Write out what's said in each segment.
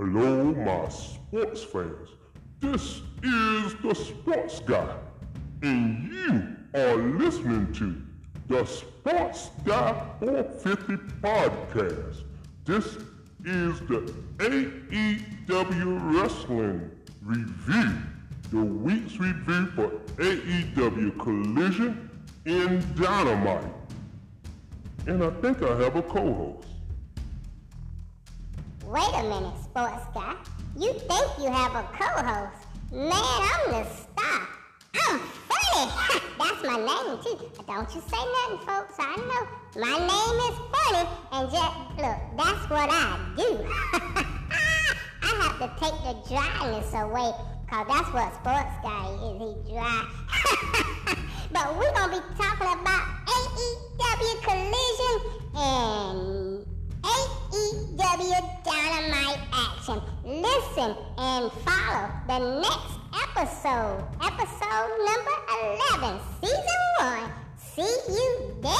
Hello, my sports fans. This is the Sports Guy, and you are listening to the Sports Guy 450 podcast. This is the AEW Wrestling Review, the week's review for AEW Collision in Dynamite. And I think I have a co-host. Wait a minute, sports guy. You think you have a co-host? Man, I'm the star. I'm funny. That's my name too. Don't you say nothing, folks. I know my name is funny, and just look, that's what I do. I have to take the dryness away, cause that's what sports guy is. He dry. but we're gonna be talking about AEW Collision and Dynamite action. Listen and follow the next episode, episode number 11, season 1. See you there.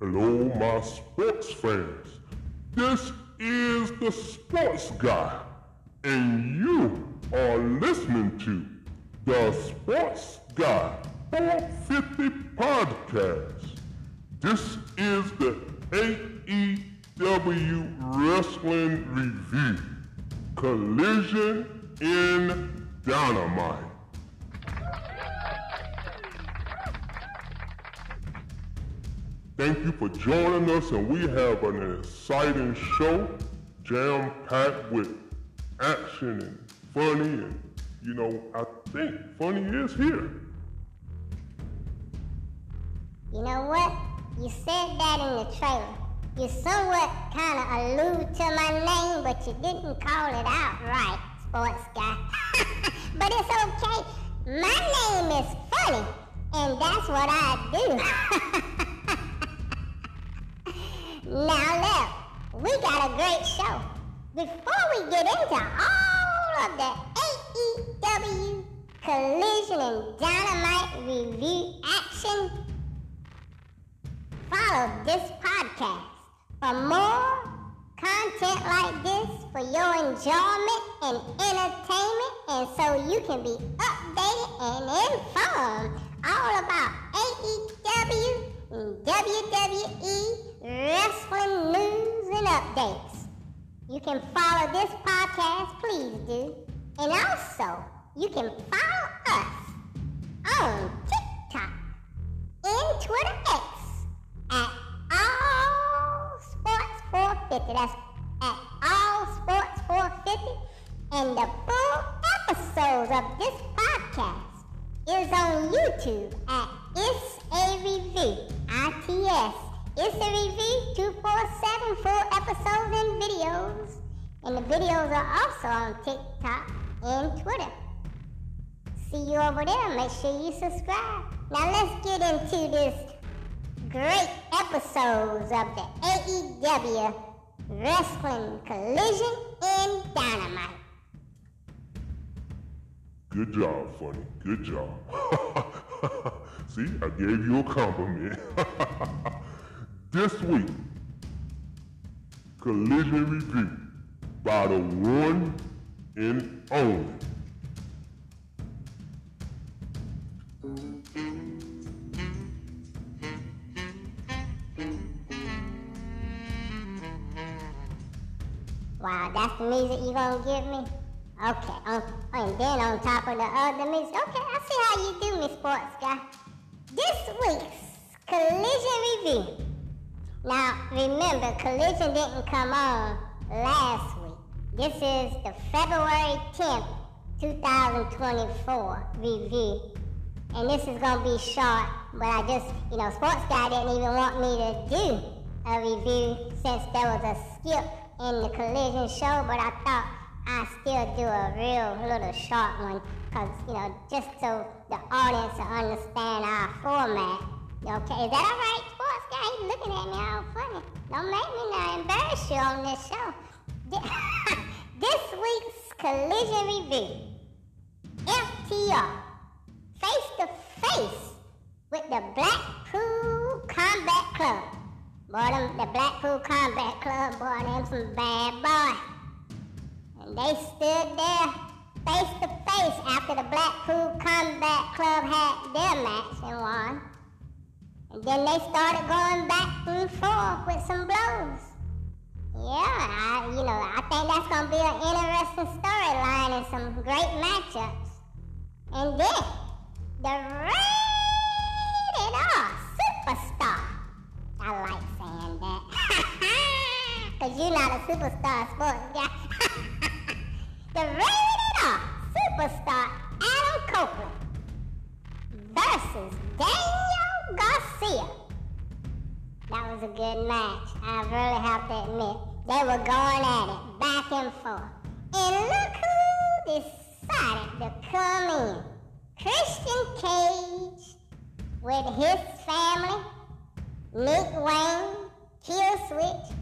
Hello, my sports fans. This is the Sports Guy, and you are listening to the Sports Guy 450 podcast. This is the AEW Wrestling Review Collision in Dynamite. Thank you for joining us, and we have an exciting show, jam-packed with action and funny, and you know, I think funny is here. You know what? You said that in the trailer. You somewhat kind of allude to my name, but you didn't call it out right, sports guy. but it's okay. My name is funny, and that's what I do. now look, we got a great show. Before we get into all of the AEW Collision and Dynamite review action, follow this podcast for more content like this for your enjoyment and entertainment and so you can be updated and informed all about AEW and WWE wrestling news and updates. You can follow this podcast, please do. And also, you can follow us on TikTok and Twitter X at All Sports 450. That's at All Sports 450. And the full episodes of this podcast is on YouTube at It's a Review. ITS. It's a Review 247 full episodes and videos. And the videos are also on TikTok and Twitter. See you over there. Make sure you subscribe. Now let's get into this great episodes of the AEW Wrestling Collision in Dynamite. Good job, funny. Good job. See, I gave you a compliment. this week, collision review by the one and only. Wow, that's the music you gonna give me? Okay, um, and then on top of the other music. Okay, I see how you do me, sports guy. This week's collision review. Now, remember, collision didn't come on last week. This is the February 10th, 2024 review. And this is gonna be short, but I just, you know, sports guy didn't even want me to do a review since there was a skip in the collision show, but I thought I still do a real little short one, cause you know, just so the audience will understand our format. Okay, is that all right, sports guy? He's looking at me all funny. Don't make me now embarrass you on this show. This week's collision review FTR face to face with the Blackpool Combat Club. Boy, them, the Blackpool Combat Club, boy, them some bad boys. And they stood there face to face after the Blackpool Combat Club had their match and won. And then they started going back and forth with some blows. Yeah, I, you know, I think that's going to be an interesting storyline and some great matchups. And then, the rated R superstar. I like saying that. Because you're not a superstar sports guy. the rated R superstar Adam Copeland versus Daniel Garcia. That was a good match. I really have to admit. They were going at it, back and forth. And look who decided to come in. Christian Cage with his family, Nick Wayne, Kill Switch,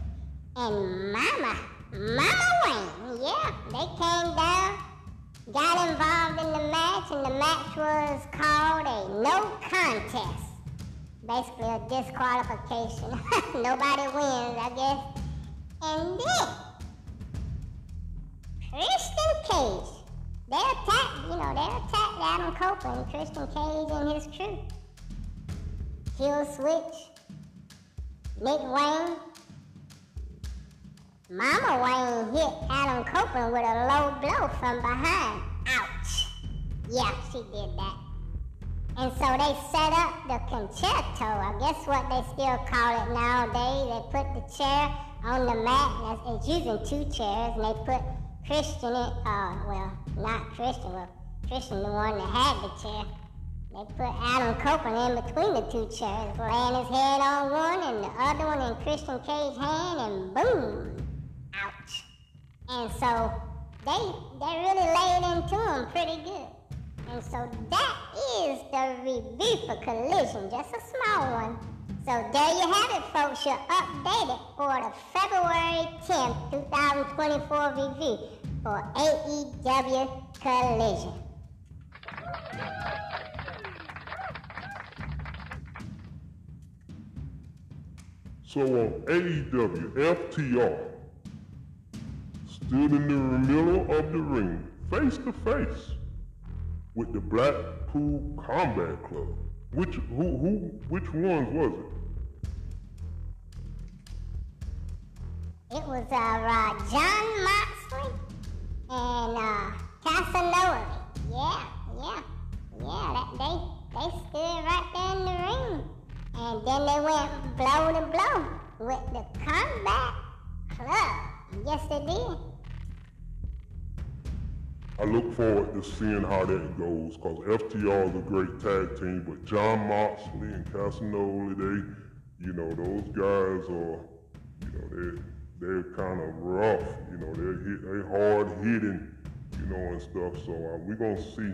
and Mama, Mama Wayne. Yeah, they came down, got involved in the match, and the match was called a no contest basically a disqualification. Nobody wins, I guess. And then, Christian Cage. They attacked, you know, they attacked Adam Copeland, Christian Cage and his crew. Killswitch, Nick Wayne. Mama Wayne hit Adam Copeland with a low blow from behind. Ouch. Yeah, she did that. And so they set up the Con-Chair-To. I guess what they still call it nowadays. They put the chair on the mat. It's using two chairs, and they put Christian in. Uh, well, not Christian. Well, Christian, the one that had the chair. They put Adam Copeland in between the two chairs, laying his head on one and the other one in Christian Cage's hand, and boom! Ouch. And so they they really laid into him pretty good. And so that is the review for Collision, just a small one. So there you have it, folks. You're updated for the February 10th, 2024 review for AEW Collision. So uh, on AEW, FTR stood in the middle of the ring, face to face with the Blackpool Combat Club. Which who who which ones was it? It was uh, uh Jon Moxley and uh, Casanova. Yeah, yeah, yeah. That, they they stood right there in the ring, and then they went blow to blow with the Combat Club. Yes, they did. I look forward to seeing how that goes because FTR is a great tag team, but Jon Moxley and Casanova, they, you know, those guys are, you know, they they're kind of rough, you know, they're hit, they hard hitting, you know, and stuff. So uh, we're gonna see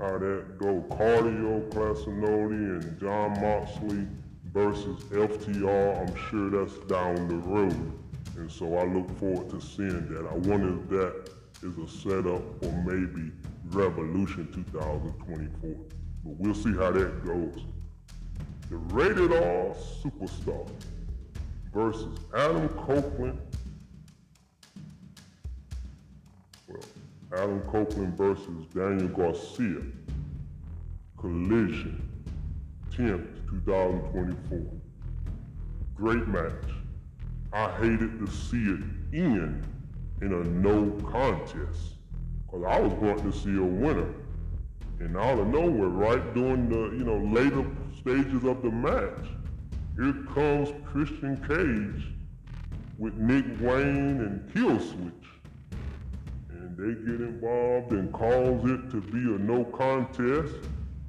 how that go. Cardio Casanova and Jon Moxley versus FTR. I'm sure that's down the road, and so I look forward to seeing that. I wonder if that is a setup for maybe Revolution 2024. But we'll see how that goes. The rated R superstar versus Adam Copeland. Well, Adam Copeland versus Daniel Garcia. Collision, 10th, 2024. Great match. I hated to see it end in a no contest. Because I was going to see a winner. And out of nowhere, right during the, you know, later stages of the match, here comes Christian Cage with Nick Wayne and Killswitch. And they get involved and cause it to be a no contest.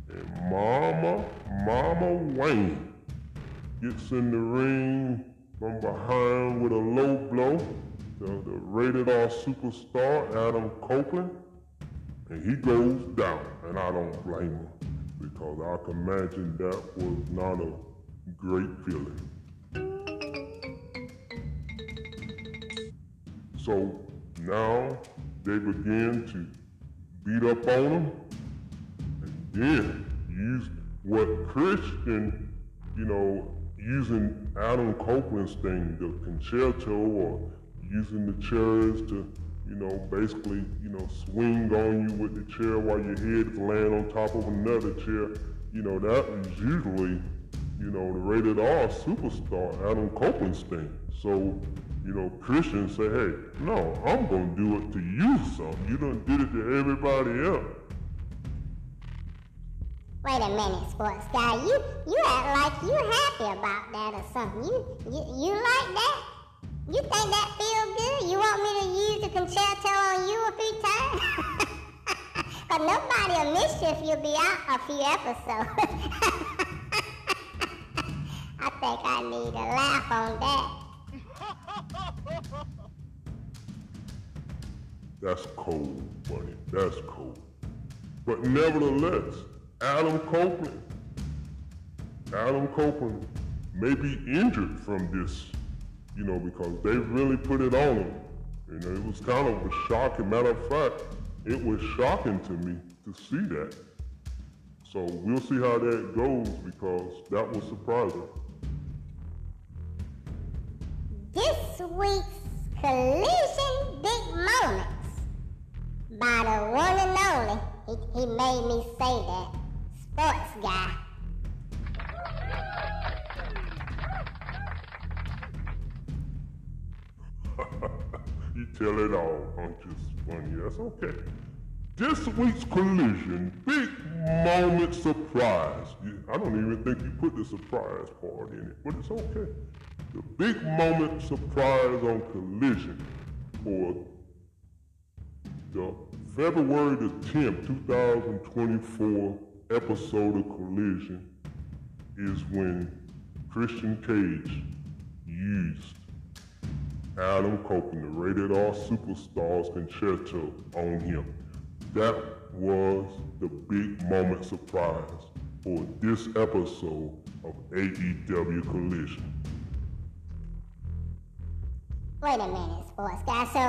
And Mama, Mama Wayne gets in the ring from behind with a low blow the, the rated R superstar, Adam Copeland, and he goes down, and I don't blame him because I can imagine that was not a great feeling. So now they begin to beat up on him, And then use what Christian, you know, using Adam Copeland's thing, the Con-Chair-To, or using the chairs to, you know, basically, you know, swing on you with the chair while your head is laying on top of another chair. You know, that is usually, you know, the rated R superstar Adam Copeland's thing. So, you know, Christians say, hey, no, I'm gonna do it to you, so you done did it to everybody else. Wait a minute, sports guy. You you act like you happy about that or something. You you, you like that? You think that feel good? You want me to use the Con-Chair-To on you a few times? Cause nobody will miss you if you'll be out a few episodes. I think I need a laugh on that. That's cold, buddy. That's cold. But nevertheless, Adam Copeland. Adam Copeland may be injured from this, you know, because they really put it on him. And it was kind of a shocking. Matter of fact, it was shocking to me to see that. So we'll see how that goes because that was surprising. This week's collision big moments by the one and only. He, he made me say that sports guy. You tell it all, aren't you? Funny. That's okay. This week's collision, big moment surprise. I don't even think you put the surprise part in it, but it's okay. The big moment surprise on collision for the February the 10th, 2024 episode of Collision is when Christian Cage used Adam Copeland, rated R superstars Con-Chair-To on him. That was the big moment surprise for this episode of AEW Collision. Wait a minute, sports guy. So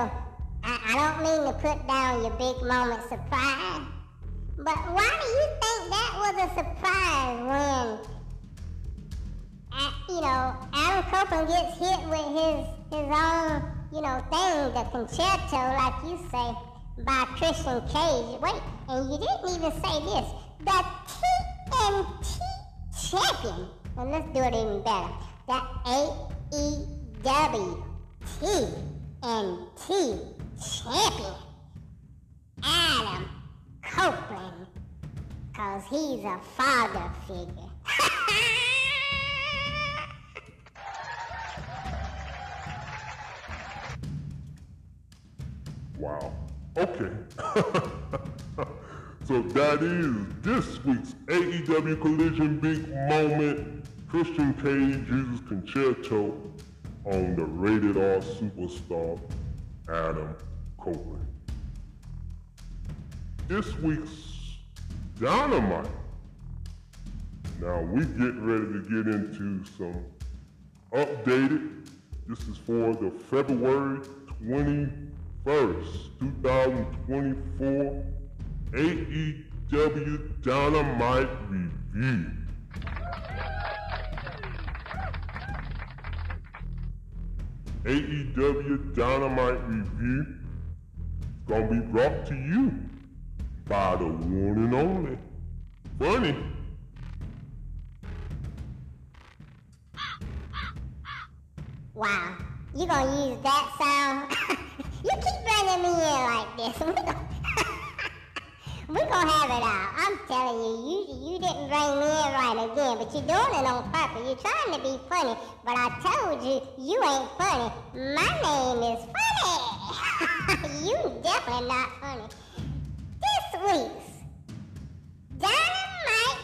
I, I don't mean to put down your big moment surprise, but why do you think that was a surprise when, uh, you know, Adam Copeland gets hit with his his own, you know, thing, the Con-Chair-To, like you say, by Christian Cage. Wait, and you didn't even say this. The TNT champion. And let's do it even better. The AEW TNT champion. Adam Copeland, cause he's a father figure. wow. Okay. so that is this week's AEW Collision Big Moment. Christian Cage uses Con-Chair-To on the rated R superstar Adam Copeland this week's Dynamite. Now we get ready to get into some updated. This is for the February 21st, 2024 AEW Dynamite Review. AEW Dynamite Review to be brought to you by the one and only Funny. Wow, you gonna use that sound? like this. We're gonna have it out. I'm telling you, you you didn't bring me in right again, but you're doing it on purpose. You're trying to be funny, but I told you you ain't funny. My name is Funny. you definitely not funny This week's Dynamite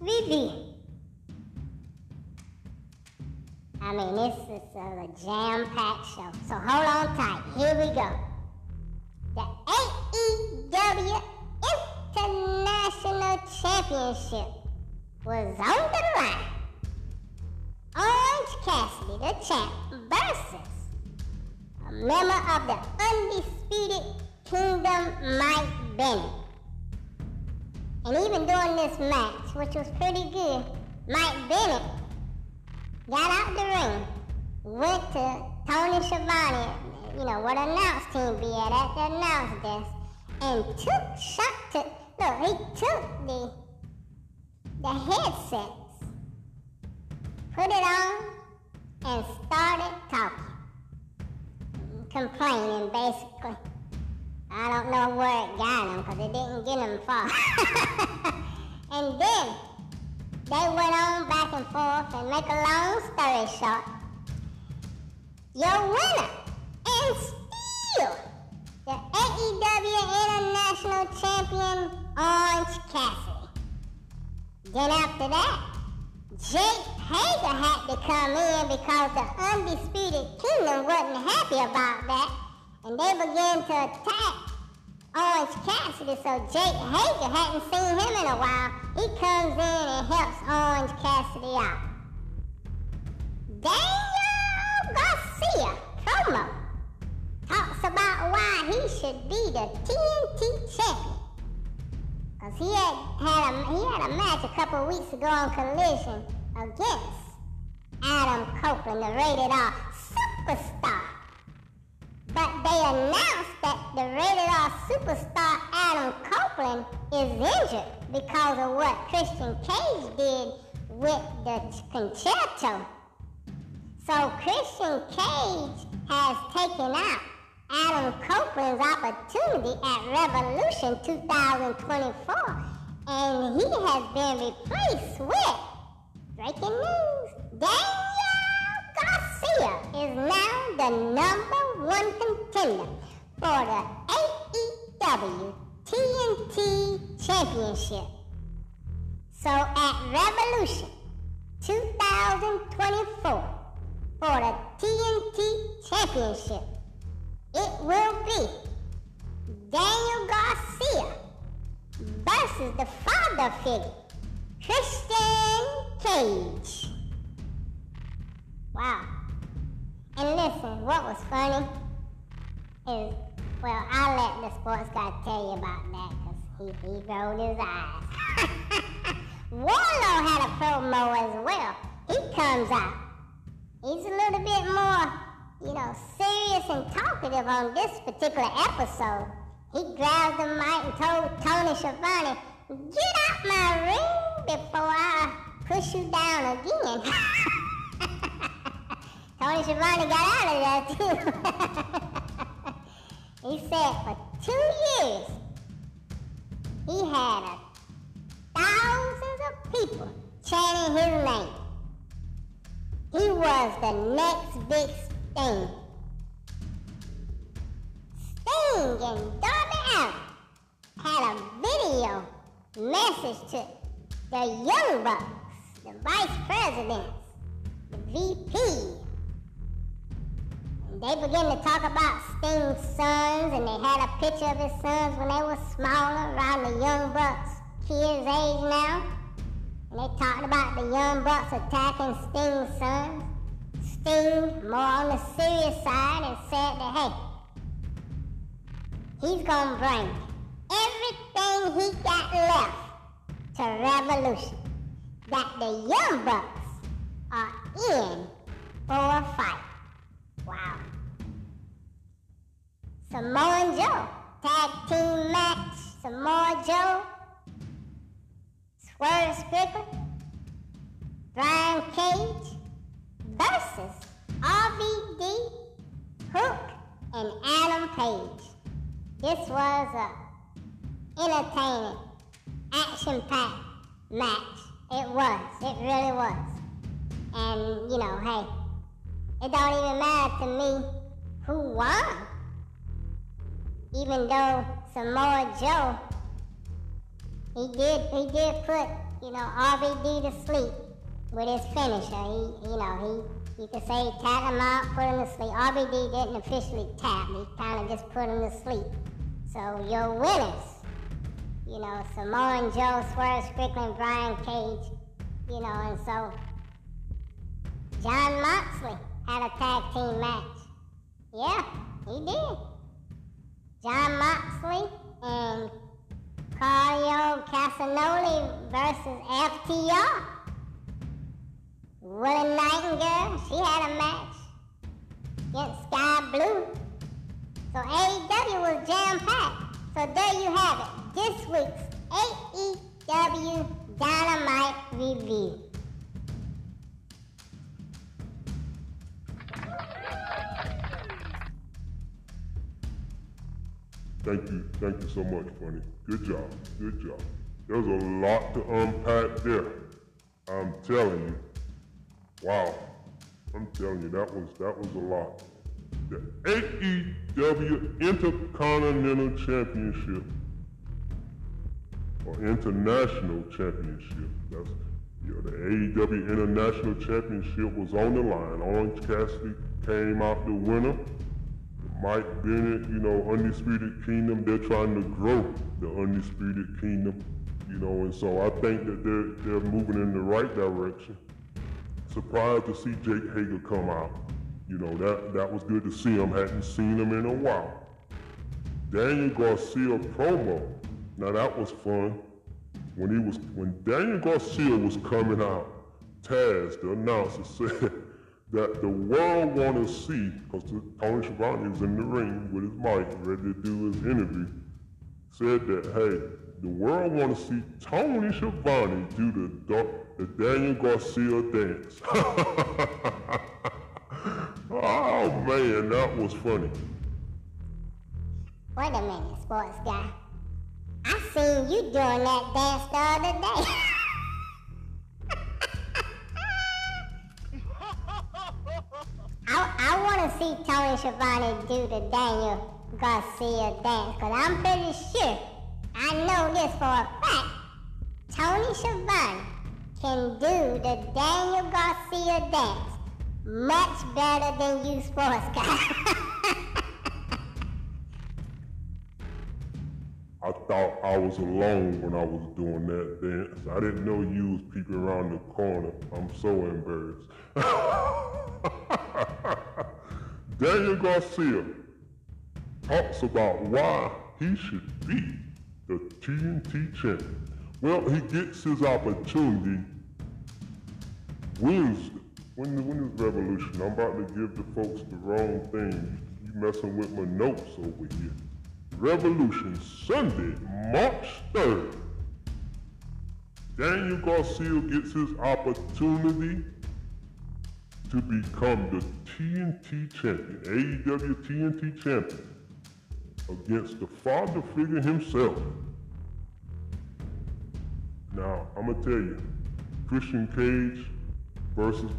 Review. I mean, this is a jam-packed show, so hold on tight. Here we go. The AEW International Championship was on the line. Orange Cassidy, the champ, versus a member of the undisputed Kingdom Mike Bennett. And even during this match, which was pretty good, Mike Bennett got out the ring, went to Tony Schiavone, you know, where the announce team be at, at the announce desk, and took shot to, look, he took the, the headsets, put it on, and started talking, complaining basically. I don't know where it got him because it didn't get him far. and then they went on back and forth and make a long story short. Your winner and still the AEW International Champion Orange Cassidy. Then after that, Jake Hager had to come in because the Undisputed Kingdom wasn't happy about that. And they began to attack Oh, Orange Cassidy, so Jake Hager hadn't seen him in a while. He comes in and helps Orange Cassidy out. Daniel Garcia, promo, talks about why he should be the TNT champion. Cause he had, had a he had a match a couple weeks ago on Collision against Adam Copeland, the rated R superstar. But they announced that the rated R superstar Adam Copeland is injured because of what Christian Cage did with the Con-Chair-To. So Christian Cage has taken out Adam Copeland's opportunity at Revolution 2024, and he has been replaced with breaking news. Daniel Garcia is now the number one contender for the AEW TNT Championship. So at Revolution 2024 for the TNT Championship, it will be Daniel Garcia versus the father figure, Christian Cage. Wow. And listen, what was funny is, well, I'll let the sports guy tell you about that because he, he rolled his eyes. Wardlow had a promo as well. He comes out. He's a little bit more you know, serious and talkative on this particular episode. He grabbed the mic and told Tony Schiavone, get out my ring before I push you down again. Tony Schiavone got out of there too. he said for two years, he had a thousands of people chanting his name. He was the next big Sting. Sting and Darby Allin had a video message to the Young Bucks, the vice presidents, the VP. They began to talk about Sting's sons, and they had a picture of his sons when they were smaller, around the Young Bucks kids' age now. And they talked about the Young Bucks attacking Sting's sons. Sting more on the serious side and said that, hey, he's gonna bring everything he got left to Revolution. That the Young Bucks are in for a fight. Wow. Samoa Joe, tag team match, Samoa Joe, Swerve Strickland, Brian Cage, versus RVD, Hook, and Adam Page. This was a entertaining, action-packed match. It was. It really was. And, you know, hey, it don't even matter to me who won. Even though Samoa Joe, he did, he did put, you know, RVD to sleep with his finisher. He, you know, he, you could say he tapped him out, put him to sleep. RVD didn't officially tap. He kind of just put him to sleep. So your winners, you know, Samoa Joe, Swerve Strickland, Brian Cage, you know, and so Jon Moxley had a tag team match. Yeah, he did. Jon Moxley and Claudio Castagnoli versus FTR. Willow Nightingale, she had a match against Skye Blue. So AEW was jam-packed. So there you have it. This week's AEW Dynamite Review. Thank you, thank you so much, Funny. Good job, good job. There's a lot to unpack there. I'm telling you. Wow. I'm telling you, that was that was a lot. The AEW Intercontinental Championship or International Championship. That's you know, the AEW International Championship was on the line. Orange Cassidy came out the winner. Mike Bennett, you know, Undisputed Kingdom, they're trying to grow the Undisputed Kingdom, you know, and so I think that they're, they're moving in the right direction. Surprised to see Jake Hager come out. You know, that, that was good to see him. Hadn't seen him in a while. Daniel Garcia promo. Now that was fun. When he was when Daniel Garcia was coming out, Taz, the announcer, said that the world want to see, because Tony Schiavone is in the ring with his mic, ready to do his interview, said that, hey, the world want to see Tony Schiavone do the, the Daniel Garcia dance. oh, man, that was funny. Wait a minute, sports guy. I seen you doing that dance the other day. want to see Tony Schiavone do the Daniel Garcia dance, because I'm pretty sure, I know this for a fact, Tony Schiavone can do the Daniel Garcia dance much better than you sports guys. I thought I was alone when I was doing that dance. I didn't know you was peeking around the corner. I'm so embarrassed. Daniel Garcia talks about why he should be the TNT champion. Well, he gets his opportunity Wednesday. When, when is Revolution? I'm about to give the folks the wrong thing. You messing with my notes over here. Revolution Sunday, March 3rd. Daniel Garcia gets his opportunity to become the TNT champion, AEW TNT champion, against the father figure himself. Now, I'm going to tell you, Christian Cage versus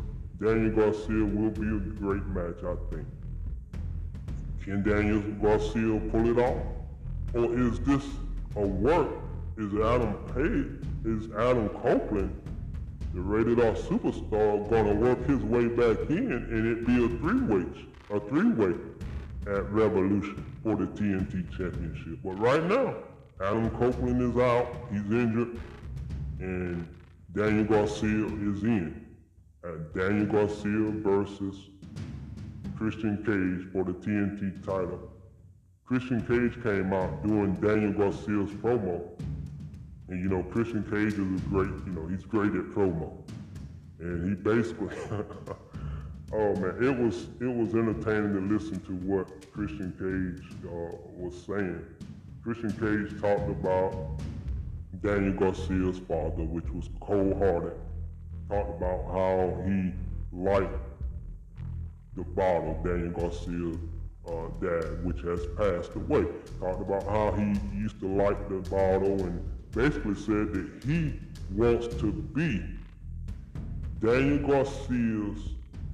Daniel Garcia will be a great match, I think. Can Daniel Garcia pull it off? Or is this a work? Is Adam Page, is Adam Copeland, the rated R superstar, gonna work his way back in and it be a three-way, a three-way at Revolution for the TNT Championship? But right now, Adam Copeland is out, he's injured, and Daniel Garcia is in. And Daniel Garcia versus Christian Cage for the TNT title. Christian Cage came out doing Daniel Garcia's promo. And you know, Christian Cage is great, you know, he's great at promo. And he basically, oh man, it was it was entertaining to listen to what Christian Cage uh, was saying. Christian Cage talked about Daniel Garcia's father, which was cold-hearted. Talked about how he liked the bottle, Daniel Garcia's uh, dad, which has passed away. Talked about how he used to like the bottle and basically said that he wants to be Daniel Garcia's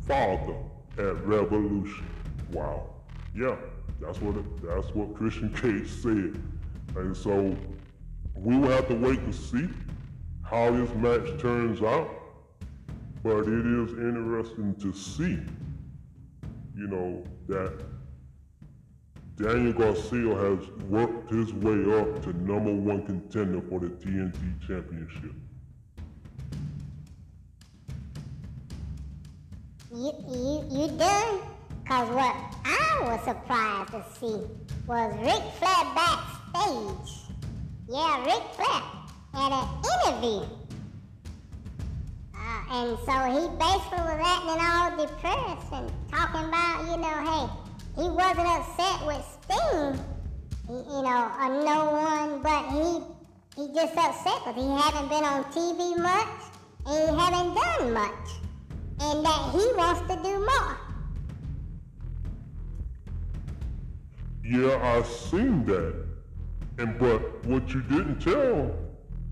father at Revolution. Wow. Yeah, that's what that's what Christian Cage said. And so we will have to wait and see how this match turns out. But it is interesting to see, you know, that Daniel Garcia has worked his way up to number one contender for the TNT Championship. You, you, you done? Cause what I was surprised to see was Ric Flair backstage Yeah, Ric Flair had an interview. Uh, and so he basically was acting all depressed and talking about, you know, hey, he wasn't upset with Sting, you know, or no one, but he he just upset because he haven't been on TV much and he haven't done much, and that he wants to do more. Yeah, I seen that. And but what you didn't tell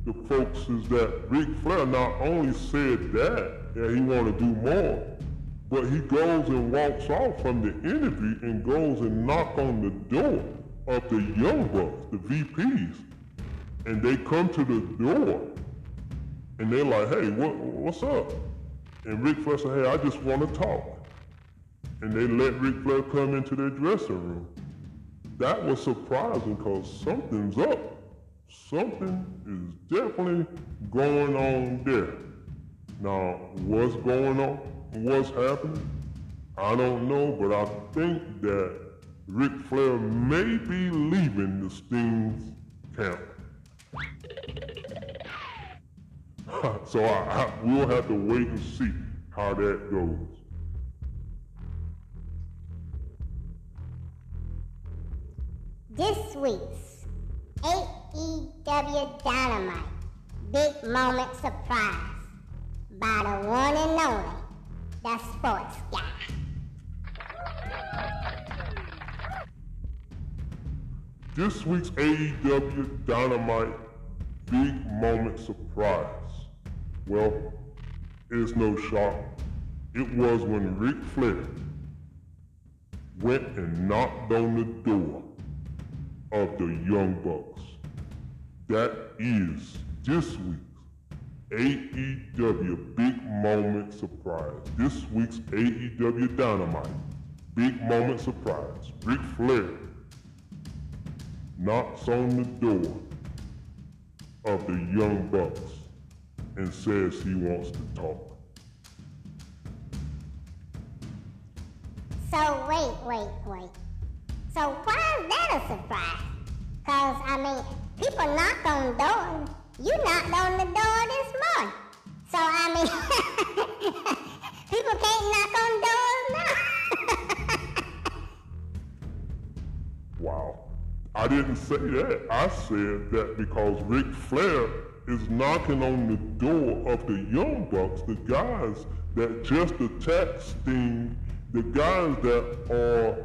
the folks is that Ric Flair not only said that, that he want to do more, but he goes and walks off from the interview and goes and knock on the door of the Young Bucks, the VPs. And they come to the door and they're like, hey, what, what's up? And Ric Flair said, hey, I just want to talk. And they let Ric Flair come into their dressing room that was surprising because something's up. Something is definitely going on there. Now, what's going on? What's happening? I don't know, but I think that Ric Flair may be leaving the Sting's camp. so I, I, we'll have to wait and see how that goes. This week's AEW Dynamite Big Moment Surprise by the one and only, the Sports Guy. This week's AEW Dynamite Big Moment Surprise. Well, it's no shock. It was when Ric Flair went and knocked on the door of the Young Bucks. That is this week's AEW Big Moment Surprise. This week's AEW Dynamite Big Moment Surprise. Ric Flair knocks on the door of the Young Bucks and says he wants to talk. So wait, wait, wait. So why is that a surprise? Cause I mean, people knock on doors. You knocked on the door this morning. So I mean, people can't knock on doors now. wow. I didn't say that. I said that because Ric Flair is knocking on the door of the Young Bucks, the guys that just attacked Sting, the guys that are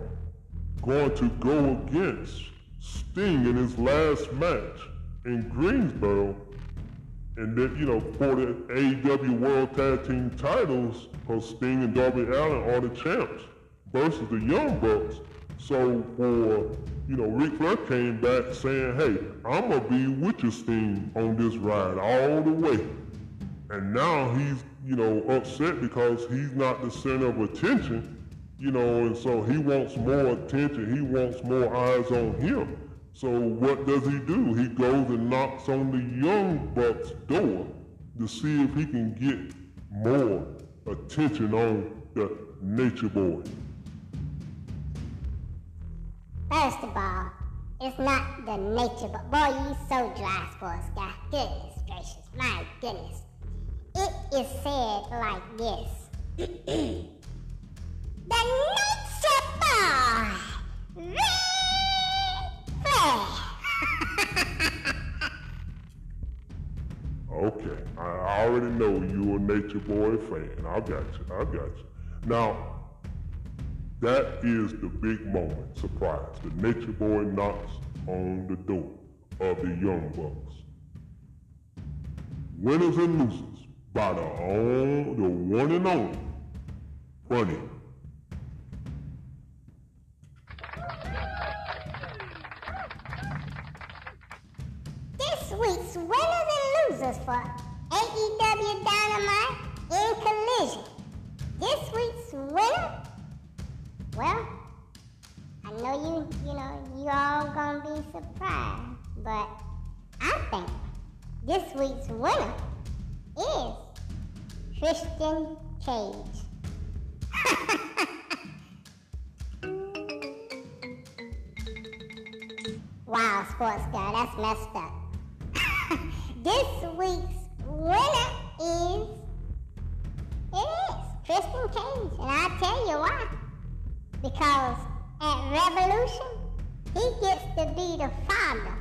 going to go against Sting in his last match in Greensboro. And then, you know, for the AEW World Tag Team titles, because Sting and Darby Allin are the champs versus the Young Bucks. So for, you know, Ric Flair came back saying, hey, I'm to be with you, Sting, on this ride all the way. And now he's, you know, upset because he's not the center of attention you know, and so he wants more attention. He wants more eyes on him. So what does he do? He goes and knocks on the young buck's door to see if he can get more attention on the nature boy. First of all, it's not the nature boy. Boy, you so dry, sports guy. Goodness gracious, my goodness. It is said like this. The nature boy! okay, I already know you a Nature Boy fan. I got you, I got you. Now, that is the big moment, surprise. The Nature Boy knocks on the door of the Young Bucks. Winners and losers by the, own, the one and only Funny losers for AEW Dynamite in Collision. This week's winner, well, I know you, you know, you all gonna be surprised, but I think this week's winner is Christian Cage. wow, sports guy, that's messed up. This week's winner is it is Christian Cage, and I'll tell you why. Because at Revolution, he gets to be the father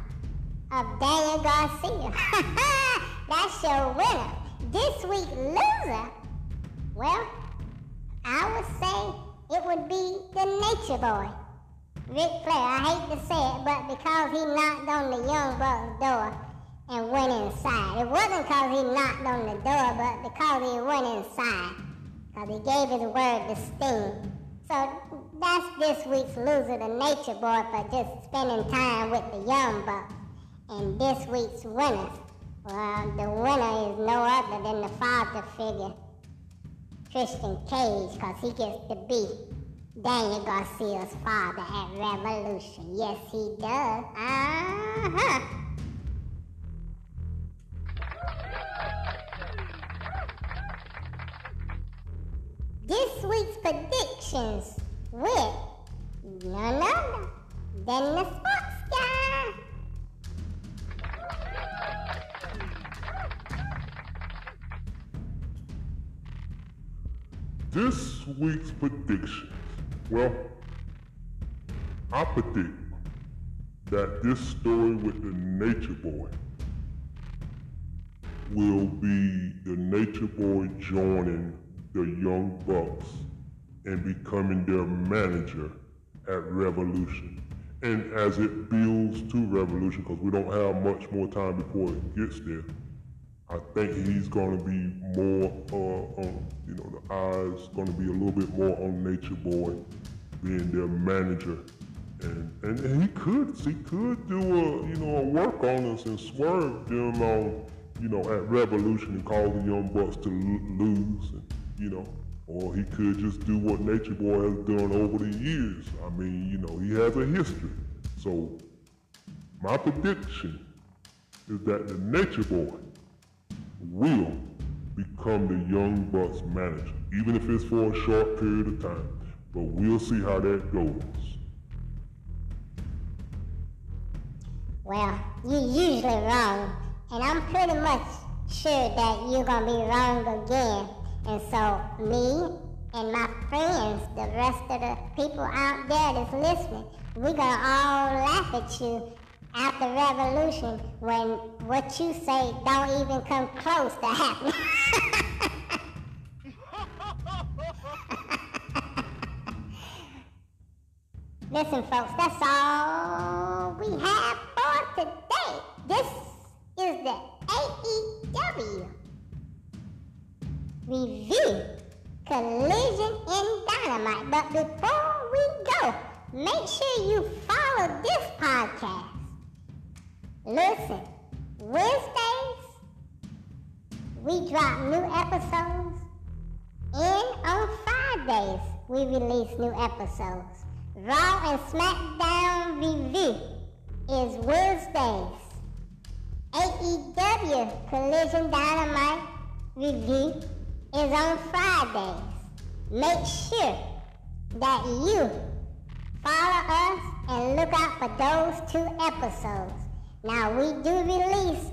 of Daniel Garcia. That's your winner. This week's loser, well, I would say it would be the Nature Boy. Ric Flair, I hate to say it, but because he knocked on the Young Bucks door and went inside. It wasn't because he knocked on the door, but because he went inside. Because he gave his word to Sting. So that's this week's loser, the Nature Boy, for just spending time with the Young Bucks. And this week's winner, well, the winner is no other than the father figure, Christian Cage, because he gets to be Daniel Garcia's father at Revolution. Yes, he does. Uh-huh. This week's predictions with none other than the sports guy. This week's predictions. Well, I predict that this story with the Nature Boy will be the Nature Boy joining the Young Bucks and becoming their manager at Revolution. And as it builds to Revolution, because we don't have much more time before it gets there, I think he's going to be more uh, on, you know, the eyes going to be a little bit more on Nature Boy being their manager. And, and, and he could he could do a you know a work on us and swerve them on you know at Revolution and cause the Young Bucks to lose and you know or he could just do what Nature Boy has done over the years. I mean you know he has a history. So my prediction is that the Nature Boy will become the Young Bucks manager, even if it's for a short period of time. But we'll see how that goes. Well, you're usually wrong, and I'm pretty much sure that you're gonna be wrong again. And so, me and my friends, the rest of the people out there that's listening, we're gonna all laugh at you after revolution when what you say don't even come close to happening. Listen, folks, that's all we have for today. This is the AEW review Collision in Dynamite. But before we go, make sure you follow this podcast. Listen, Wednesdays, we drop new episodes, and on Fridays, we release new episodes. Raw and SmackDown review is Wednesdays. AEW Collision Dynamite review is on Fridays. Make sure that you follow us and look out for those two episodes. Now we do release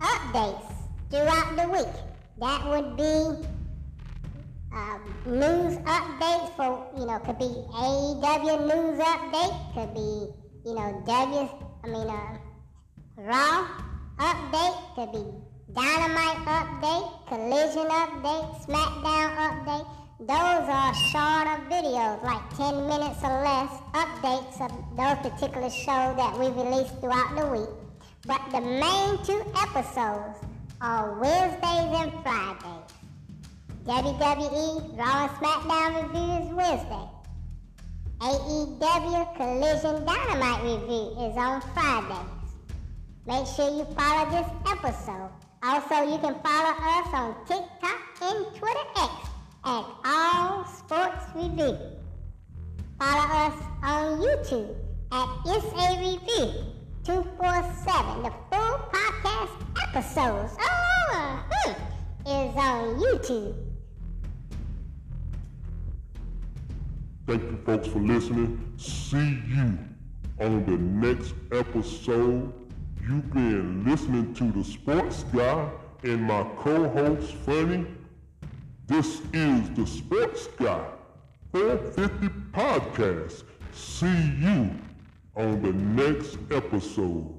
updates throughout the week. That would be uh, news updates for, you know, could be AEW news update, could be, you know, W, I mean, uh, Raw update, could be Dynamite update, Collision update, SmackDown update. Those are shorter videos, like 10 minutes or less, updates of those particular shows that we release throughout the week. But the main two episodes are Wednesdays and Fridays. WWE Raw and SmackDown review is Wednesday. AEW Collision Dynamite review is on Fridays. Make sure you follow this episode. Also, you can follow us on TikTok and Twitter X at All Sports Review. Follow us on YouTube at It's a Review 247. The full podcast episodes is on YouTube. Thank you folks for listening. See you on the next episode. You've been listening to the Sports Guy and my co-host Funny. This is the Sports Guy 450 podcast. See you on the next episode.